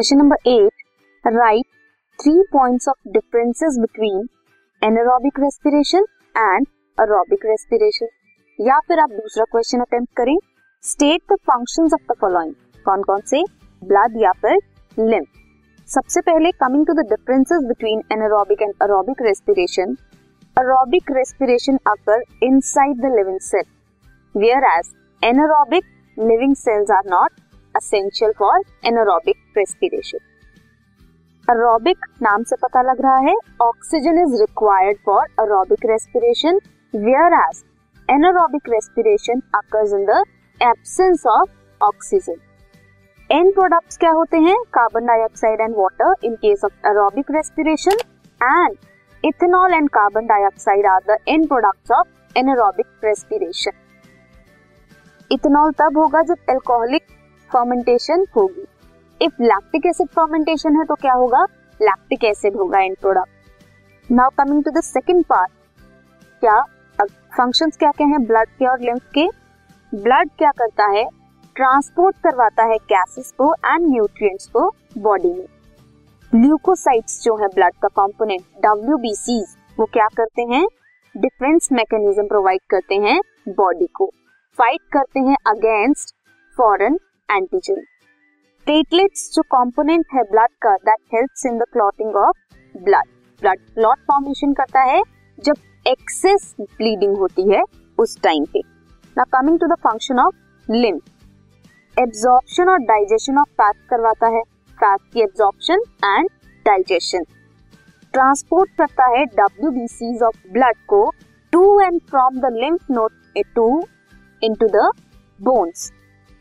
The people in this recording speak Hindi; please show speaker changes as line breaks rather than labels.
Question number eight right three points of differences between anaerobic respiration and aerobic respiration या फिर आप दूसरा क्वेश्चन अटेम्प्ट करें. State the functions of the following कौन कौन से? ब्लड या फिर लिम्फ सबसे पहले coming to the differences between anaerobic and aerobic respiration aerobic respiration occur inside the living cell whereas anaerobic living cells are not essential for anaerobic respiration aerobic नाम से पता लग रहा है oxygen is required for aerobic respiration whereas anaerobic respiration occurs in the absence of oxygen end products क्या होते हैं? Carbon dioxide and water in case of aerobic respiration and ethanol and carbon dioxide are the end products of anaerobic respiration ethanol तब होगा जब एल्कोहलिक फर्मेंटेशन होगी। इफ़ लैक्टिक एसिड फर्मेंटेशन है तो क्या होगा? लैक्टिक एसिड होगा end product now coming to the second part क्या फ़ंक्शंस क्या क्या हैं? ब्लड के और लिम्फ के। ब्लड क्या करता है? ट्रांसपोर्ट करवाता है गैसेस को एंड न्यूट्रिएंट्स को बॉडी में। ल्यूकोसाइट्स जो है ब्लड का कंपोनेंट डब्ल्यू वो क्या करते हैं? डिफेंस मैकेनिज्म प्रोवाइड करते हैं बॉडी को। फाइट करते हैं अगेंस्ट फॉरेन एंटीजन प्लेटलेट्स जो कंपोनेंट है ब्लड का that helps in the clotting of blood blood clot formation करता है जब एक्सेस ब्लीडिंग होती है उस टाइम पे. ना coming to the function of lymph absorption और डाइजेशन ऑफ़ फैट करवाता है. फैट की एब्जॉर्प्शन एंड डाइजेशन ट्रांसपोर्ट करता है डब्ल्यू ऑफ़ ब्लड को to and from the lymph node to into the bones